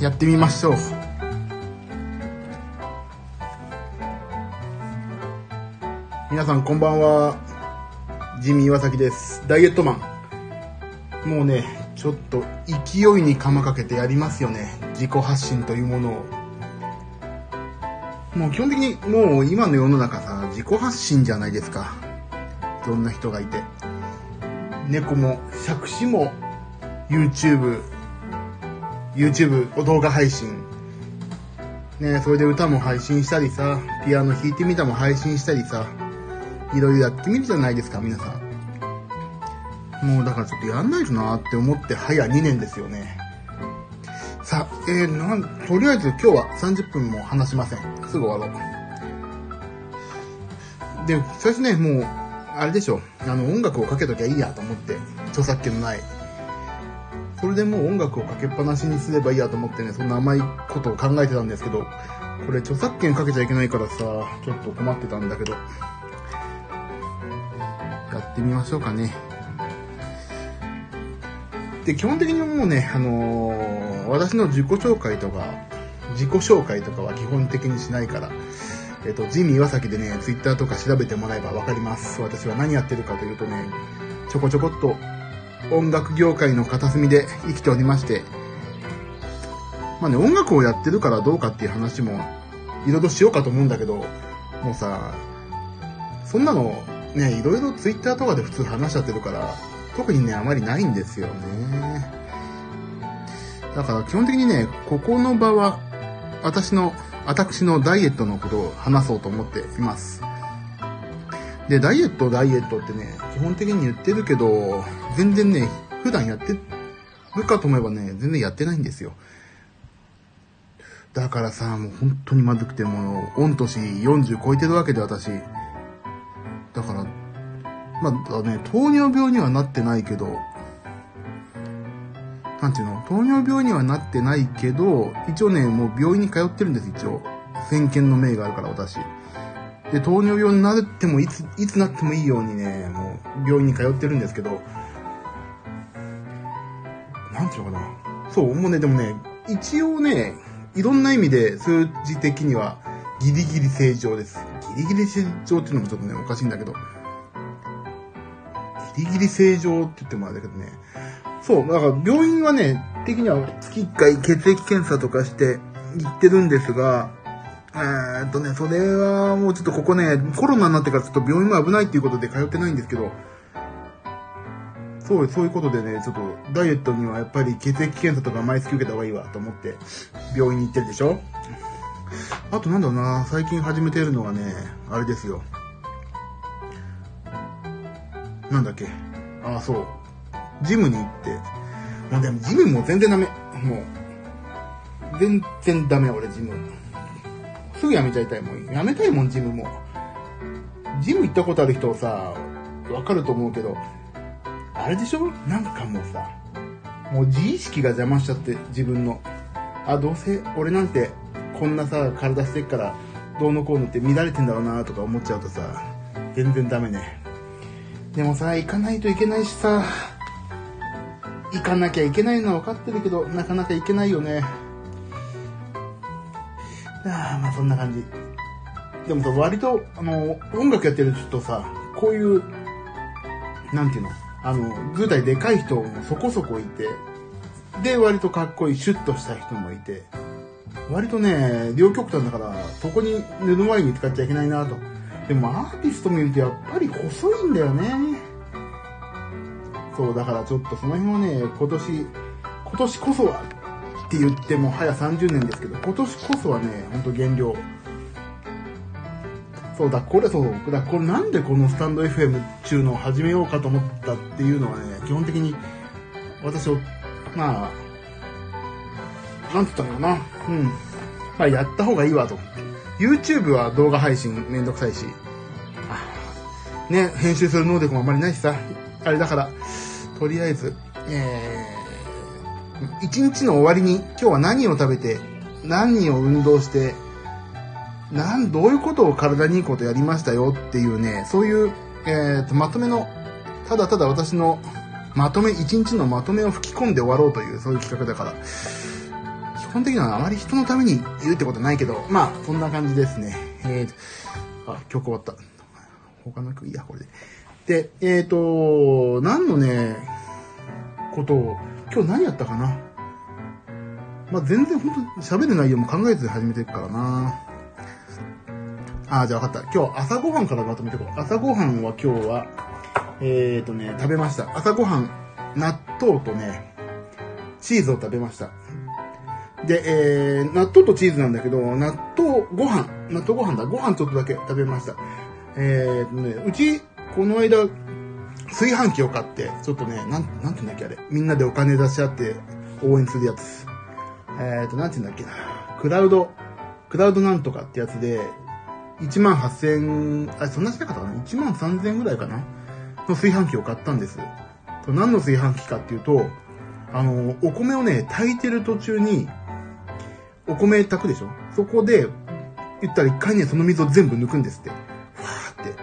やってみましょう。皆さんこんばんは。ジミー岩崎です。ダイエットマン。もうね、ちょっと勢いに釜かけてやりますよね。自己発信というものを。もう基本的にもう今の世の中さ、自己発信じゃないですか。いろんな人がいて。猫も、杓子も、YouTube、YouTube 動画配信。ねそれで歌も配信したりさ、ピアノ弾いてみたも配信したりさ、いろいろやってみるじゃないですか、皆さん。もうだからちょっとやんないとなって思って早2年ですよね。さあ、えー、なん、とりあえず今日は30分も話しません。すぐ終わろう。で、最初ね、もう、あれでしょ、あの、音楽をかけときゃいいやと思って、著作権のない。それでもう音楽をかけっぱなしにすればいいやと思ってね、そんな甘いことを考えてたんですけど、これ著作権かけちゃいけないからさ、ちょっと困ってたんだけど、やってみましょうかね。で、基本的にもうね、あのー私の自己紹介とか、自己紹介とかは基本的にしないから、えっ、と、ジミー岩崎でね、ツイッターとか調べてもらえばわかります。私は何やってるかというとね、ちょこちょこっと音楽業界の片隅で生きておりまして、まあね、音楽をやってるからどうかっていう話も、いろいろしようかと思うんだけど、もうさ、そんなの、ね、いろいろツイッターとかで普通話しちゃってるから、特にね、あまりないんですよね。だから基本的にね、ここの場は、私の、私のダイエットのことを話そうと思っています。で、ダイエット、ダイエットってね、基本的に言ってるけど、全然ね、普段やってるかと思えばね、全然やってないんですよ。だからさ、もう本当にまずくて、もう、御年40超えてるわけで私。だから、まあね、糖尿病にはなってないけど、なんていうの？糖尿病にはなってないけど、一応ね、もう病院に通ってるんです、一応。先見の明があるから、私。で、糖尿病になっても、いつ、いつなってもいいようにね、もう、病院に通ってるんですけど、なんていうのかな。そう、もうね、でもね、一応ね、いろんな意味で数字的には、ギリギリ正常です。ギリギリ正常っていうのもちょっとね、おかしいんだけど、ギリギリ正常って言ってもあれだけどね、そう、だから病院はね、的には月1回血液検査とかして行ってるんですが、えーっとね、それはもうちょっとここね、コロナになってからちょっと病院も危ないっていうことで通ってないんですけど、そう、そういうことでね、ちょっとダイエットにはやっぱり血液検査とか毎月受けた方がいいわと思って病院に行ってるでしょ？あとなんだろうな、最近始めてるのはね、あれですよ。なんだっけ？ああ、そう。ジムに行って。もうでもジムも全然ダメ。もう。全然ダメ、俺ジム。すぐ辞めちゃいたい。もう辞めたいもん、ジムも。ジム行ったことある人さ、わかると思うけど、あれでしょ？なんかもうさ、もう自意識が邪魔しちゃって、自分の。あ、どうせ俺なんてこんなさ、体してっから、どうのこうのって乱れてんだろうなとか思っちゃうとさ、全然ダメね。でもさ、行かないといけないしさ、行かなきゃいけないのは分かってるけど、なかなか行けないよね。あ、まあそんな感じ。でもさ、割と、あの、音楽やってる人さ、こういう、なんていうの、あの、舞台でかい人もそこそこいて、で、割とかっこいい、シュッとした人もいて、割とね、両極端だから、そこに布割りに使っちゃいけないなと。でもアーティスト見るとやっぱり細いんだよね。そう、だからちょっとその辺はね、今年、今年こそはって言っても早30年ですけど、今年こそはね、ほんと減量。そうだ、これそう、だこれなんでこのスタンド FM 中のを始めようかと思ったっていうのはね、基本的に私を、まあ、なんて言ったのかな。うん。まあ、やった方がいいわと。YouTube は動画配信めんどくさいし、ね、編集する能力もあんまりないしさ、あれだから、とりあえず、えー、一日の終わりに今日は何を食べて、何を運動して、なん、どういうことを体にいいことやりましたよっていうね、そういう、えーと、まとめの、ただただ私のまとめ、一日のまとめを吹き込んで終わろうという、そういう企画だから。基本的にはあまり人のために言うってことはないけど、まあ、そんな感じですね。えーと、あ、曲終わった。他の曲いいや、これで。で、えっ、ー、と、何のね、ことを、今日何やったかな？まあ、全然本当喋る内容も考えず始めてるからな。ああ、じゃあ分かった。今日朝ごはんからまとめていこう。朝ごはんは今日は、えっ、ー、とね、食べました。朝ごはん、納豆とね、チーズを食べました。で、えー、納豆とチーズなんだけど、納豆ご飯、納豆ご飯だ。ご飯ちょっとだけ食べました。えーとね、うち、この間、炊飯器を買って、ちょっとね、なん、なんて言うんだっけあれ。みんなでお金出し合って応援するやつ。えーと、なんて言うんだっけな。クラウド、クラウドなんとかってやつで、1万8000、あ、そんなしなかったかな ?1 万3000ぐらいかな？の炊飯器を買ったんです。何の炊飯器かっていうと、あの、お米をね、炊いてる途中に、お米炊くでしょ？そこで、言ったら一回ね、その水を全部抜くんですって。ふーって。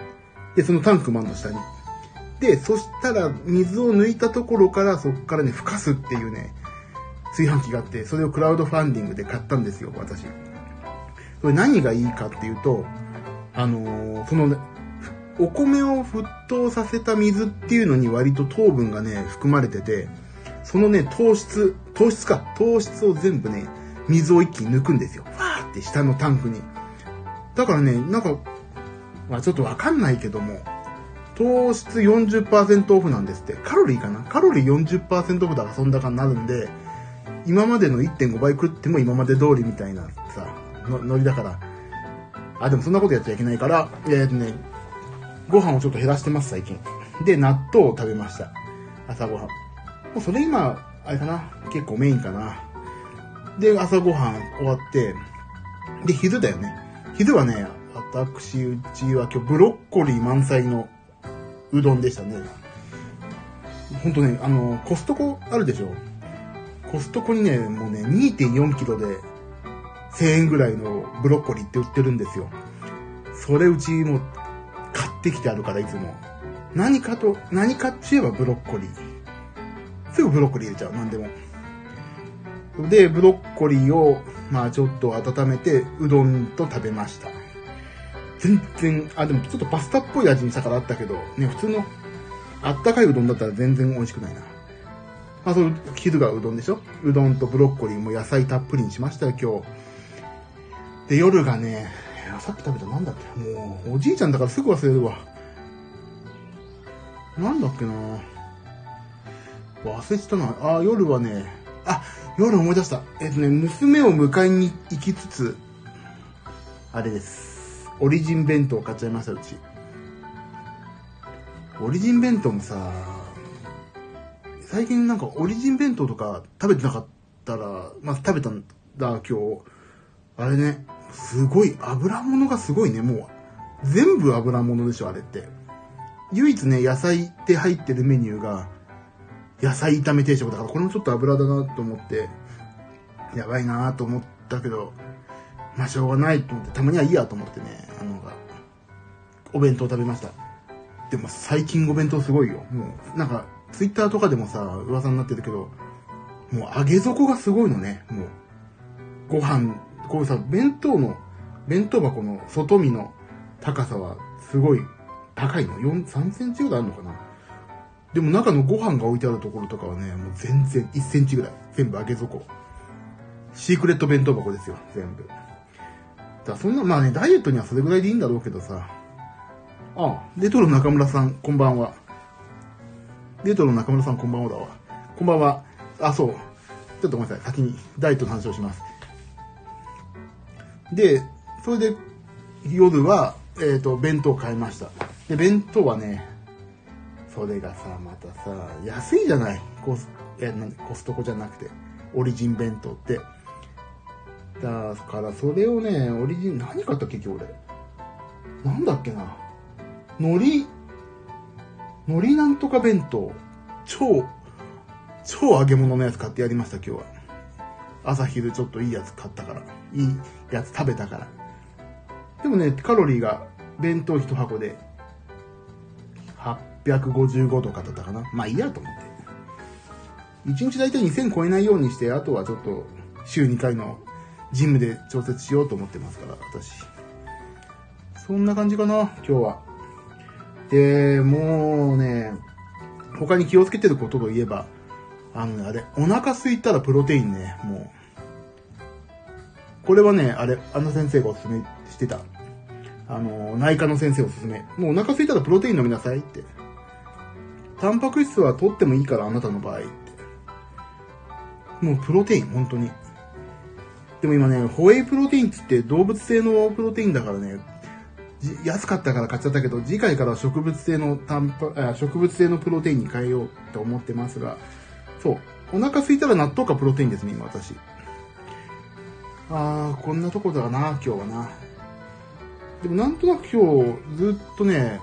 で、そのタンクマンの下に。で、そしたら水を抜いたところからそこからね、ふかすっていうね、炊飯器があって、それをクラウドファンディングで買ったんですよ、私。これ何がいいかっていうと、あのー、その、お米を沸騰させた水っていうのに割と糖分がね、含まれてて、そのね、糖質、糖質か、糖質を全部ね、水を一気に抜くんですよ。ファーって下のタンクに。だからね、なんか、まあちょっとわかんないけども、糖質40%オフなんですって。カロリーかな？カロリー40%オフだからそんだかになるんで、今までの1.5倍食っても今まで通りみたいなさ、のノリだから。あ、でもそんなことやっちゃいけないから、えー、っとね、ご飯をちょっと減らしてます、最近。で、納豆を食べました。朝ごはん。もうそれ今、あれかな？結構メインかな。で、朝ごはん終わって、で、昼だよね。昼はね、私、うちは今日ブロッコリー満載のうどんでしたね。ほんとね、あの、コストコあるでしょ？コストコにね、もうね、2.4キロで1000円ぐらいのブロッコリーって売ってるんですよ。それうちも買ってきてあるからいつも。何かと、何かって言えばブロッコリー。すぐブロッコリー入れちゃう、何でも。で、ブロッコリーを、まあちょっと温めて、うどんと食べました。全然、あ、でもちょっとパスタっぽい味にしたからあったけど、ね、普通の、あったかいうどんだったら全然美味しくないな。あ、その、昼がうどんでしょ？うどんとブロッコリーも野菜たっぷりにしましたよ、今日。で、夜がね、さっき食べたなんだっけ？もう、おじいちゃんだからすぐ忘れるわ。なんだっけな？忘れてたな。あ、夜はね、あ、夜思い出した。えっとね、娘を迎えに行きつつ、あれです。オリジン弁当買っちゃいました、うち。オリジン弁当もさ、最近なんかオリジン弁当とか食べてなかったら、まあ食べたんだ、今日。あれね、すごい、油物がすごいね、もう。全部油物でしょ、あれって。唯一ね、野菜って入ってるメニューが、野菜炒め定食だから、これもちょっと油だなと思って、やばいなと思ったけど、まあしょうがないと思って、たまにはいいやと思ってね、あの、お弁当食べました。でも最近お弁当すごいよ。もう、なんか、ツイッターとかでもさ、噂になってるけど、もう揚げ底がすごいのね、もう。ご飯、こうさ、弁当の、弁当箱の外見の高さはすごい高いの。4、3センチぐらいあるのかなでも中のご飯が置いてあるところとかはね、もう全然1センチぐらい。全部揚げ底。シークレット弁当箱ですよ、全部。だそんな、まあね、ダイエットにはそれぐらいでいいんだろうけどさ。ああ、レトロ中村さん、こんばんは。レトロ中村さん、こんばんはだわ。こんばんは。あ、そう。ちょっとごめんなさい。先にダイエットの話をします。で、それで、夜は、えっ、ー、と、弁当買いました。で、弁当はね、それがさ、またさ、安いじゃない。コス、え、なコストコじゃなくて、オリジン弁当って。だから、それをね、オリジン、何買ったっけ、今日俺？なんだっけな？海苔、海苔なんとか弁当。超、超揚げ物のやつ買ってやりました、今日は。朝昼ちょっといいやつ買ったから。いいやつ食べたから。でもね、カロリーが弁当1箱で855とかだったかな。まあいいやと思って。1日大体2000超えないようにして、あとはちょっと週2回のジムで調節しようと思ってますから、私。そんな感じかな、今日は。で、もうね、他に気をつけてることといえば、あのね、あれ、お腹空いたらプロテインね、もう。これはね、あれ、あの先生がおすすめしてた。あの、内科の先生おすすめ。もうお腹空いたらプロテイン飲みなさいって。タンパク質は取ってもいいから、あなたの場合って。もうプロテイン、本当に。でも今ね、ホエイプロテインってって動物性のプロテインだからね、安かったから買っちゃったけど、次回からは植物性のタンパ、植物性のプロテインに変えようと思ってますが、そう。お腹空いたら納豆かプロテインですね、今私。あー、こんなとこだな、今日はな。でもなんとなく今日、ずっとね、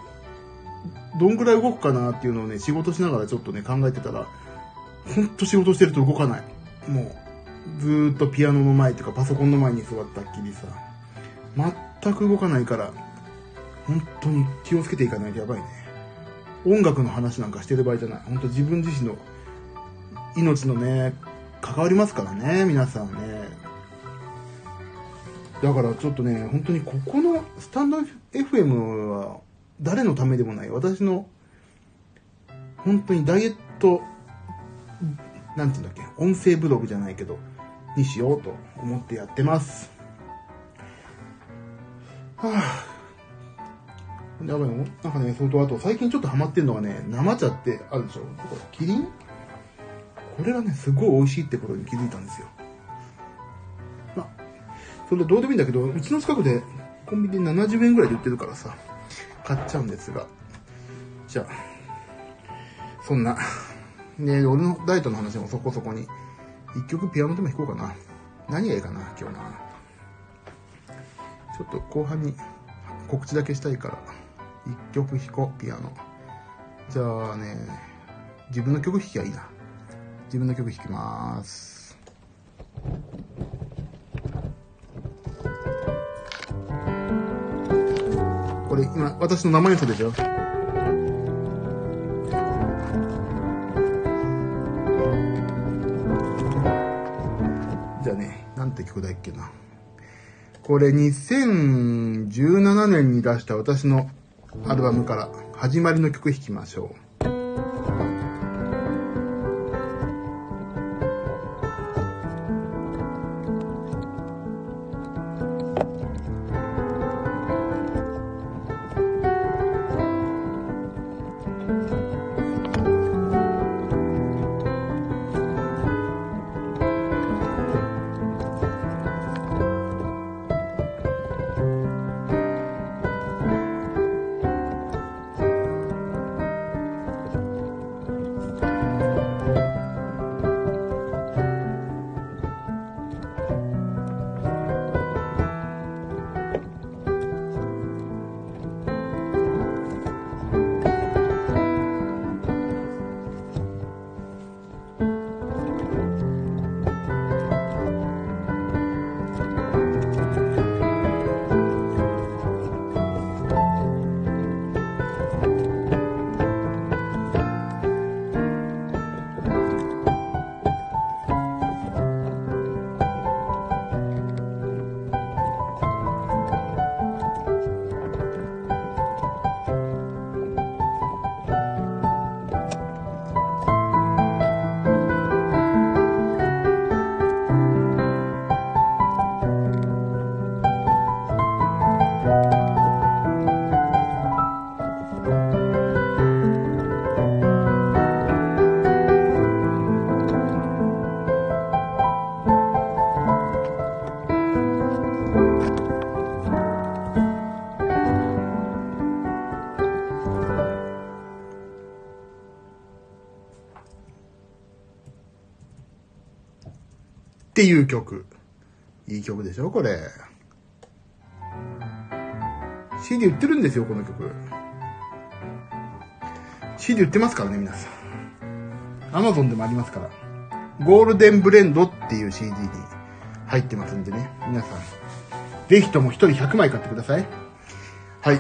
どんぐらい動くかなっていうのをね、仕事しながらちょっとね、考えてたら、ほんと仕事してると動かない。もう、ずーっとピアノの前とかパソコンの前に座ったっきりさ、全く動かないから、本当に気をつけていかないとやばいね。音楽の話なんかしてる場合じゃない。本当自分自身の命のね、関わりますからね、皆さんね。だからちょっとね、本当にここのスタンド FM は誰のためでもない。私の、本当にダイエット、なんていうんだっけ、音声ブログじゃないけど、にしようと思ってやってます。はぁ、やばいのなんかね、それとあと最近ちょっとハマってるのがね、生茶ってあるでしょ？これ、キリン？これがね、すごい美味しいってことに気づいたんですよ。まあ、それどうでもいいんだけど、うちの近くでコンビニで70円ぐらいで売ってるからさ、買っちゃうんですが。じゃあ、そんな、ね俺のダイエットの話もそこそこに、一曲ピアノでも弾こうかな。何がいいかな、今日な。ちょっと後半に告知だけしたいから。一曲弾こう、ピアノ。じゃあね、自分の曲弾きゃいいな。自分の曲弾きまーす。これ今、私の生演奏でしょゃあね、なんて曲だっけな。これ2017年に出した私のアルバムから始まりの曲弾きましょう。っていう曲。いい曲でしょこれ。CD 売ってるんですよ、この曲。CD 売ってますからね、皆さん。Amazon でもありますから。ゴールデンブレンドっていう CD に入ってますんでね。皆さん。ぜひとも一人100枚買ってください。はい。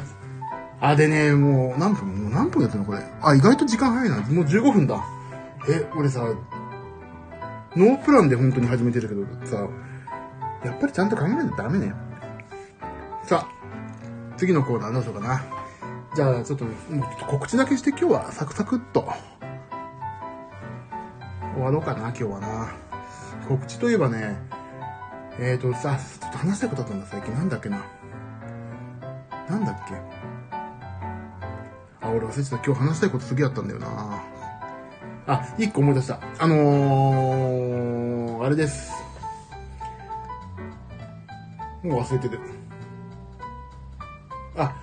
あ、でね、もう何分もう何分やってるのこれ。あ、意外と時間早いな。もう15分だ。え、俺さ、ノープランで本当に始めてるけどさ、やっぱりちゃんと考えないとダメね。さあ、次のコーナーどうしようかな。じゃあ、ちょっと、もうちょっと告知だけして今日はサクサクっと。終わろうかな、今日はな。告知といえばね、えーとさ、ちょっと話したいことあったんだ、最近。なんだっけな。なんだっけ。あ、俺忘れてた。今日話したいことすげえあったんだよな。あ、一個思い出した。あのー、あれです。もう忘れてる。あ、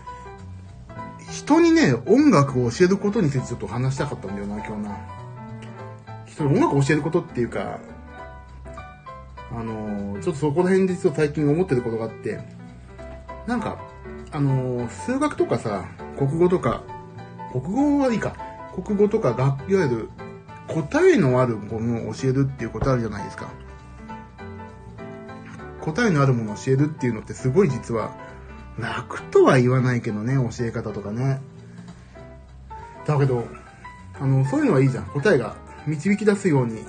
人にね、音楽を教えることについてちょっと話したかったんだよな、今日な。人に音楽を教えることっていうか、あのーちょっとそこら辺で実は最近思ってることがあって、なんか、あのー数学とかさ、国語とか、国語はいいか、国語とかが、いわゆる答えのあるものを教えるっていうことあるじゃないですか。答えのあるものを教えるっていうのってすごい実は楽とは言わないけどね、教え方とかね。だけど、あの、そういうのはいいじゃん。答えが導き出すように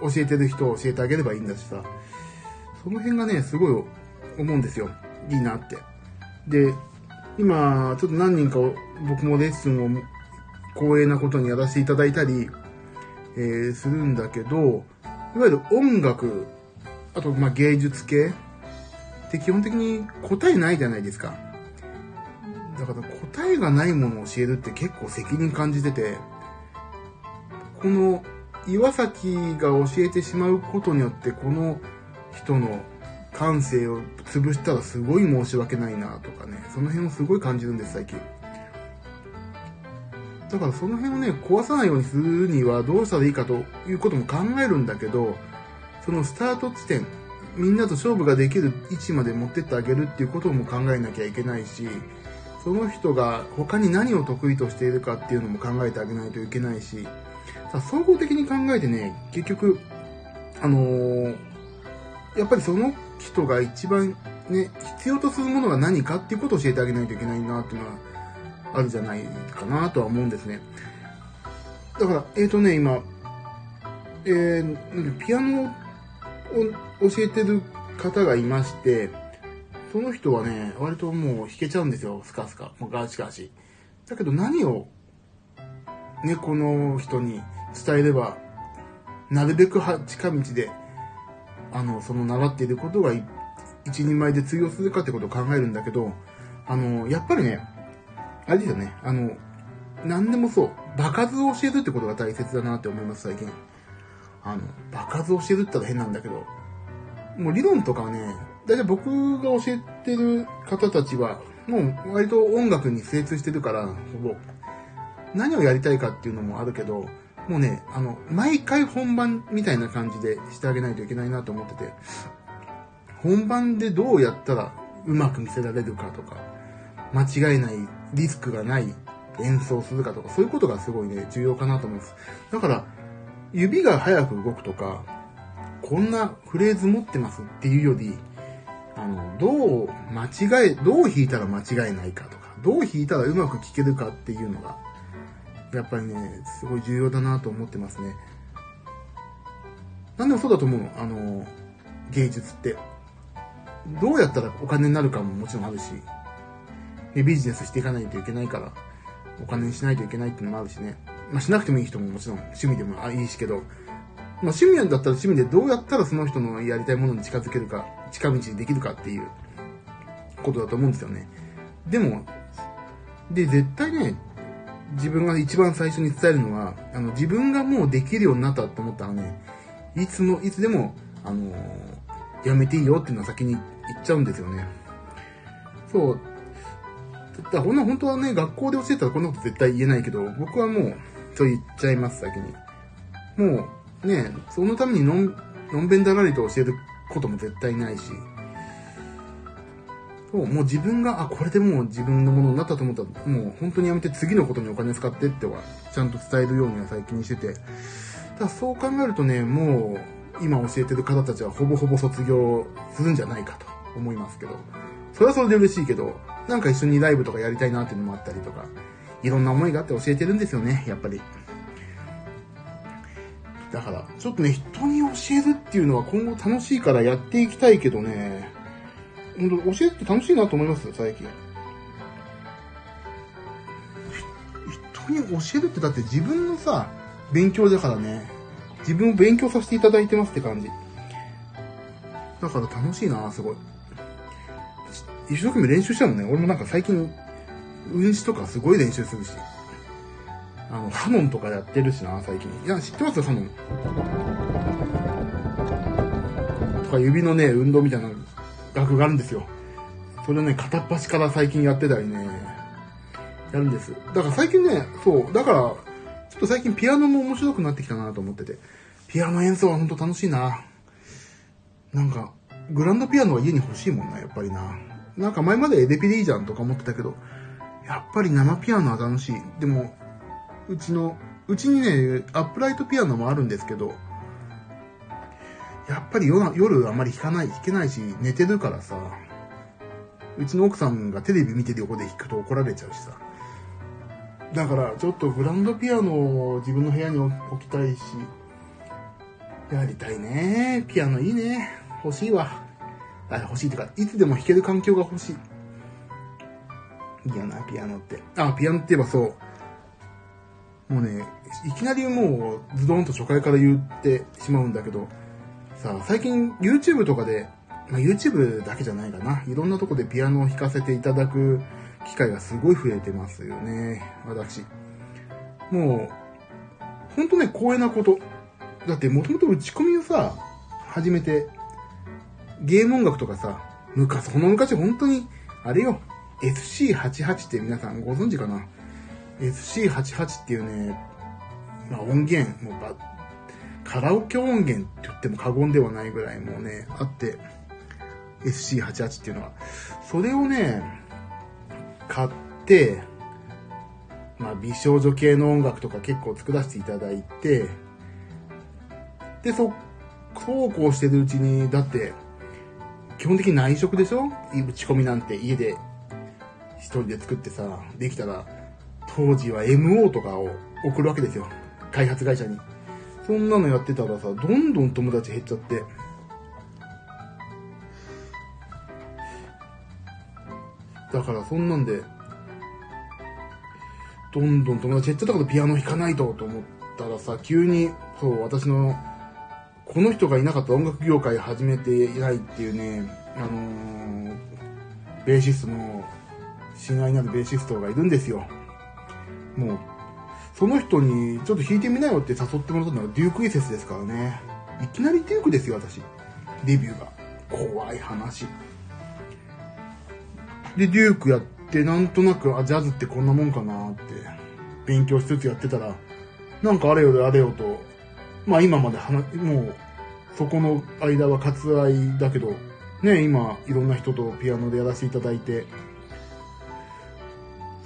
教えてる人を教えてあげればいいんだしさ。その辺がね、すごい思うんですよ。いいなって。で、今、ちょっと何人かを僕もレッスンを光栄なことにやらせていただいたり、えーするんだけど、いわゆる音楽、あと、ま、芸術系って基本的に答えないじゃないですか。だから答えがないものを教えるって結構責任感じてて、この岩崎が教えてしまうことによってこの人の感性を潰したらすごい申し訳ないなとかね、その辺をすごい感じるんです、最近。だからその辺をね、壊さないようにするにはどうしたらいいかということも考えるんだけど、そのスタート地点、みんなと勝負ができる位置まで持ってってあげるっていうことも考えなきゃいけないし、その人が他に何を得意としているかっていうのも考えてあげないといけないし、さ総合的に考えてね、結局、あのーやっぱりその人が一番ね、必要とするものが何かっていうことを教えてあげないといけないなっていうのはあるじゃないかなとは思うんですね。だから、えっ、ー、とね、今、えー、ピアノを教えてる方がいまして、その人はね、割ともう弾けちゃうんですよ、スカスカ。もうガチガチ。だけど何を、ね、この人に伝えれば、なるべく近道で、あの、その習っていることが一人前で通用するかってことを考えるんだけど、あの、やっぱりね、あれですよね、あの、何でもそう、場数を教えるってことが大切だなって思います、最近。あの、場数を教えるって言ったら変なんだけど、もう理論とかはね、だいたい僕が教えてる方たちは、もう割と音楽に精通してるから、ほぼ、何をやりたいかっていうのもあるけど、もうね、あの、毎回本番みたいな感じでしてあげないといけないなと思ってて、本番でどうやったらうまく見せられるかとか、間違いない、リスクがない演奏するかとか、そういうことがすごいね、重要かなと思います。だから、指が速く動くとか、こんなフレーズ持ってますっていうより、あの、どう間違え、どう弾いたら間違いないかとか、どう弾いたらうまく聴けるかっていうのが、やっぱりね、すごい重要だなと思ってますね。なんでもそうだと思うの。あの、芸術って。どうやったらお金になるかももちろんあるし、でビジネスしていかないといけないから、お金にしないといけないっていうのもあるしね。まあ、しなくてもいい人ももちろん趣味でもいいしけど、まあ、趣味なんだったら趣味でどうやったらその人のやりたいものに近づけるか、近道にできるかっていうことだと思うんですよね。でも、で、絶対ね、自分が一番最初に伝えるのは、あの、自分がもうできるようになったと思ったらね、いつも、いつでも、あのやめていいよっていうのは先に言っちゃうんですよね。そう。だからほんな本当はね、学校で教えたらこんなこと絶対言えないけど、僕はもう、そう言っちゃいます、先に。もう、ね、そのためにのん、のんべんだらりと教えることも絶対ないし、そう、もう自分が、あ、これでもう自分のものになったと思ったら、もう本当にやめて次のことにお金使ってっては、ちゃんと伝えるようには最近してて、だそう考えるとね、もう、今教えてる方たちはほぼほぼ卒業するんじゃないかと思いますけど、それはそれで嬉しいけど、なんか一緒にライブとかやりたいなっていうのもあったりとか、いろんな思いがあって教えてるんですよね、やっぱり。だから、ちょっとね、人に教えるっていうのは今後楽しいからやっていきたいけどね、本当教えるって楽しいなと思いますよ、最近。人に教えるってだって自分のさ、勉強だからね、自分を勉強させていただいてますって感じ。だから楽しいな、すごい。一生懸命練習したのね。俺もなんか最近、運指とかすごい練習するし。あの、ハノンとかやってるしな、最近。いや、知ってますよ、ハノン？とか、指のね、運動みたいな楽があるんですよ。それね、片っ端から最近やってたりね、やるんです。だから最近ね、そう、だから、ちょっと最近ピアノも面白くなってきたなと思ってて。ピアノ演奏はほんと楽しいな。なんか、グランドピアノは家に欲しいもんな、やっぱりな。なんか前までエデピでいいじゃんとか思ってたけど、やっぱり生ピアノは楽しい。でも、うちの、うちにね、アップライトピアノもあるんですけど、やっぱり夜夜あんまり弾かない、弾けないし、寝てるからさ、うちの奥さんがテレビ見てる横で弾くと怒られちゃうしさ。だから、ちょっとグランドピアノを自分の部屋に置きたいし、やりたいね。ピアノいいね。欲しいわ。あ、欲しいってか、いつでも弾ける環境が欲しい。いいやな、ピアノって。あ、ピアノって言えばそう。もうね、いきなりもうズドンと初回から言ってしまうんだけど、さあ、最近 YouTube とかで、まあ、YouTube だけじゃないかな。いろんなとこでピアノを弾かせていただく機会がすごい増えてますよね。私。もう、ほんとね、光栄なこと。だってもともと打ち込みをさ、始めて、ゲーム音楽とかさ、昔、この昔本当に、あれよ、SC88 って皆さんご存知かな ?SC88 っていうね、まあ音源、もうば、カラオケ音源って言っても過言ではないぐらいもうね、あって、SC88 っていうのは。それをね、買って、まあ美少女系の音楽とか結構作らせていただいて、で、そ、そうこうしてるうちに、だって、基本的に内職でしょ？打ち込みなんて家で一人で作ってさ、できたら、当時は MO とかを送るわけですよ。開発会社に。そんなのやってたらさ、どんどん友達減っちゃって。だからそんなんで、どんどん友達減っちゃったからピアノ弾かないとと思ったらさ、急に、そう、私のこの人がいなかった音楽業界始めていないっていうね、あのー、ベーシストの、親愛なるベーシストがいるんですよ。もう、その人にちょっと弾いてみなよって誘ってもらったのはデュークイセスですからね。いきなりデュークですよ、私。デビューが。怖い話。で、デュークやって、なんとなく、あ、ジャズってこんなもんかなって、勉強しつつやってたら、なんかあれよであれよと、まあ今まで話、もう、そこの間は割愛だけど、ね、今、いろんな人とピアノでやらせていただいて、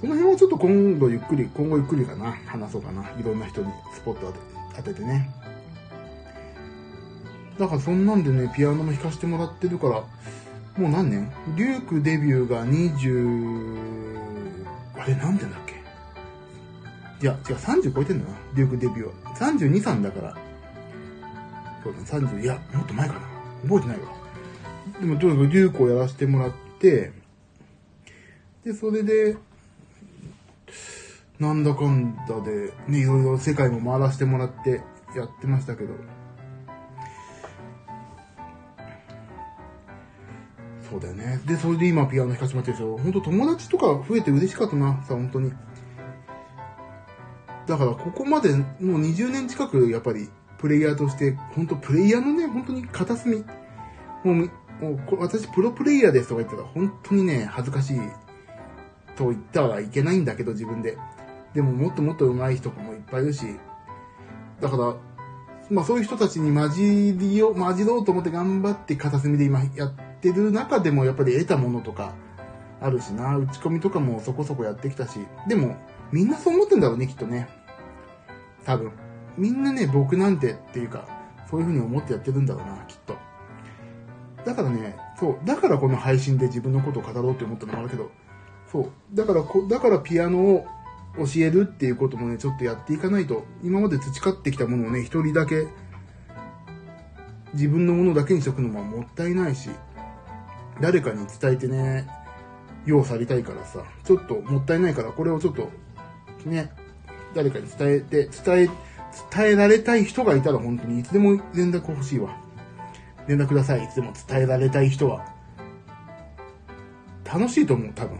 その辺はちょっと今度ゆっくり、今後ゆっくりかな、話そうかな。いろんな人にスポット当ててね。だからそんなんでね、ピアノも弾かせてもらってるから、もう何年？リュークデビューが20、あれ何年だっけ？いや、違う、30超えてんだな。リュークデビューは。32、3だから。そうだ、30、いや、もっと前かな。覚えてないわ。でも、とにかくデュークをやらせてもらって、で、それで、なんだかんだで、ね、いろいろ世界も回らせてもらってやってましたけど、そうだよね。で、それで今ピアノ弾かせてもらってるでしょ。ほんと友達とか増えて嬉しかったな、さ、本当に。だからここまでもう20年近くやっぱりプレイヤーとして、本当プレイヤーのね、本当に片隅。もう、もう私プロプレイヤーですとか言ったら本当にね、恥ずかしいと言ったらいけないんだけど自分で。でももっともっと上手い人もいっぱいいるし、だから、まあそういう人たちに混じりを、混じろうと思って頑張って片隅で今やってる中でもやっぱり得たものとかあるしな、打ち込みとかもそこそこやってきたし、でもみんなそう思ってんだろうね、きっとね。多分。みんなね、僕なんてっていうか、そういう風に思ってやってるんだろうな、きっと。だからね、そう、だからこの配信で自分のことを語ろうって思ったのもあるけど、そう、だからこ、だからピアノを教えるっていうこともね、ちょっとやっていかないと、今まで培ってきたものをね、一人だけ自分のものだけにしとくのももったいないし、誰かに伝えてね、用されたいからさ、ちょっともったいないから、これをちょっと、ね、誰かに伝えて、伝え、伝えられたい人がいたら本当にいつでも連絡欲しいわ。連絡ください。いつでも伝えられたい人は。楽しいと思う、多分。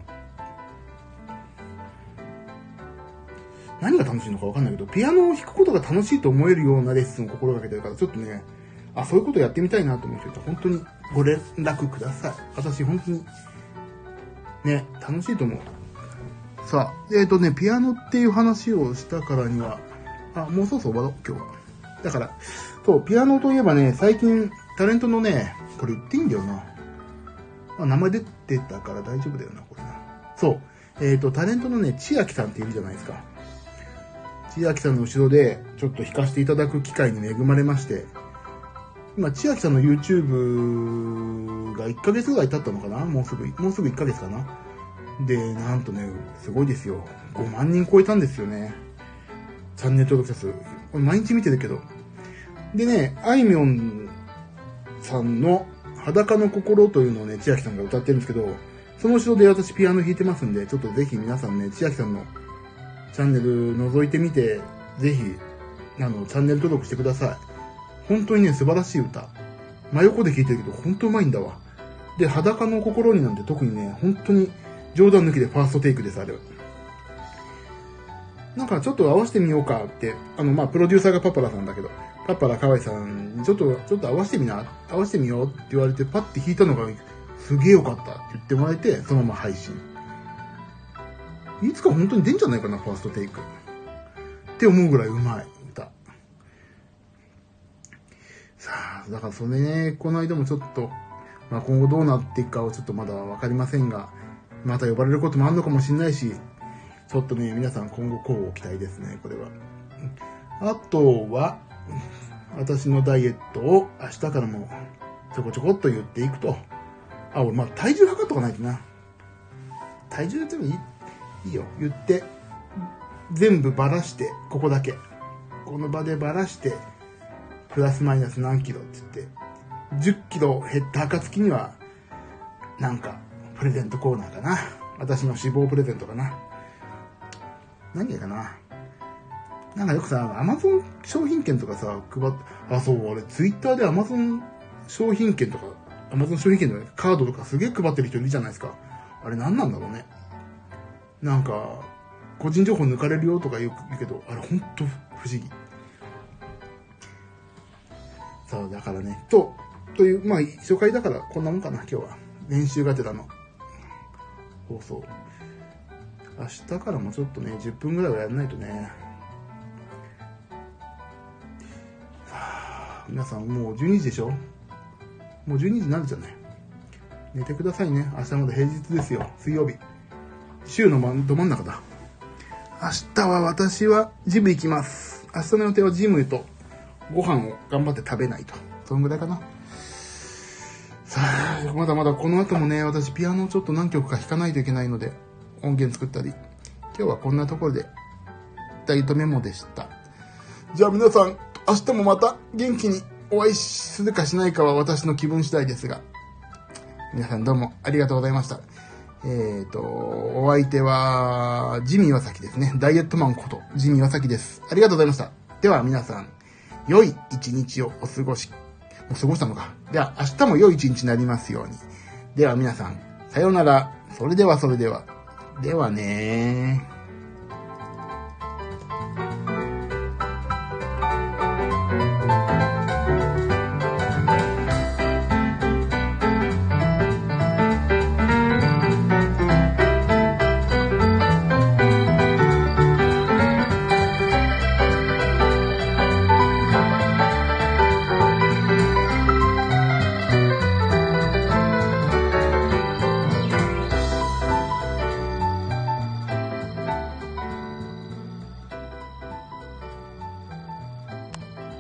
何が楽しいのかわかんないけど、ピアノを弾くことが楽しいと思えるようなレッスンを心がけてるから、ちょっとね、あ、そういうことやってみたいなと思う人いた、本当にご連絡ください。私、本当に、ね、楽しいと思う。さあ、えっ、ー、とね、ピアノっていう話をしたからには、あ、もうそろそろ終わろう、今日は。だから、そう、ピアノといえばね、最近、タレントのね、これ言っていいんだよな。あ、名前出てたから大丈夫だよな、これな。そう。えっ、ー、と、タレントのね、千秋さんっているじゃないですか。千秋さんの後ろで、ちょっと弾かせていただく機会に恵まれまして、今、千秋さんの YouTube が1ヶ月ぐらい経ったのかな？もうすぐ、もうすぐ1ヶ月かな？で、なんとね、すごいですよ。5万人超えたんですよね。チャンネル登録者数。これ毎日見てるけど。でね、あいみょんさんの裸の心というのをね、千秋さんが歌ってるんですけど、その後ろで私ピアノ弾いてますんで、ちょっとぜひ皆さんね、千秋さんのチャンネル覗いてみて、ぜひ、あの、チャンネル登録してください。本当にね、素晴らしい歌。真横で聴いてるけど、本当うまいんだわ。で、裸の心になんて特にね、本当に冗談抜きでファーストテイクです、あれは。なんかちょっと合わせてみようかって、あの、まあ、プロデューサーがパパラさんだけど、パパラ河合さんにちょっと、ちょっと合わせてみな、合わせてみようって言われて、パッて弾いたのが、すげえよかったって言ってもらえて、そのまま配信。いつか本当に出んじゃないかな、ファーストテイク。って思うぐらいうまい歌。さあ、だからそれね、この間もちょっと、まあ今後どうなっていくかはちょっとまだわかりませんが、また呼ばれることもあるのかもしれないし、ちょっとね、皆さん今後こうご期待ですね、これは。あとは、私のダイエットを明日からもちょこちょこっと言っていくと。あ、俺、まあ体重測っとかないとな。体重でもいいいいよ。言って、全部ばらして、ここだけ。この場でばらして、プラスマイナス何キロって言って、10キロ減った暁には、なんか、プレゼントコーナーかな。私の死亡プレゼントかな。何やかな？なんかよくさ、アマゾン商品券とかさ、配ってあ、そう、俺、ツイッターでアマゾン商品券とか、アマゾン商品券のカードとかすげえ配ってる人いるじゃないですか。あれ何なんだろうね。なんか、個人情報抜かれるよとか言うけど、あれほんと不思議。さあ、だからね、と、という、まあ、初回だからこんなもんかな、今日は。練習がてらの放送。明日からもちょっとね、10分ぐらいはやらないとね。皆さんもう12時でしょ？もう12時になるじゃない。寝てくださいね。明日まで平日ですよ。水曜日。週のど真ん中だ。明日は私はジム行きます。明日の予定はジムとご飯を頑張って食べないと。そんぐらいかな。さあ、まだまだこの後もね、私ピアノをちょっと何曲か弾かないといけないので、音源作ったり。今日はこんなところで、ダイエットメモでした。じゃあ皆さん、明日もまた元気にお会いするかしないかは私の気分次第ですが、皆さんどうもありがとうございました。えっ、ー、と、お相手は、ジミーワサキですね。ダイエットマンこと、ジミーワサキです。ありがとうございました。では皆さん、良い一日をお過ごし、もう過ごしたのか。では、明日も良い一日になりますように。では皆さん、さようなら。それではそれでは。ではね。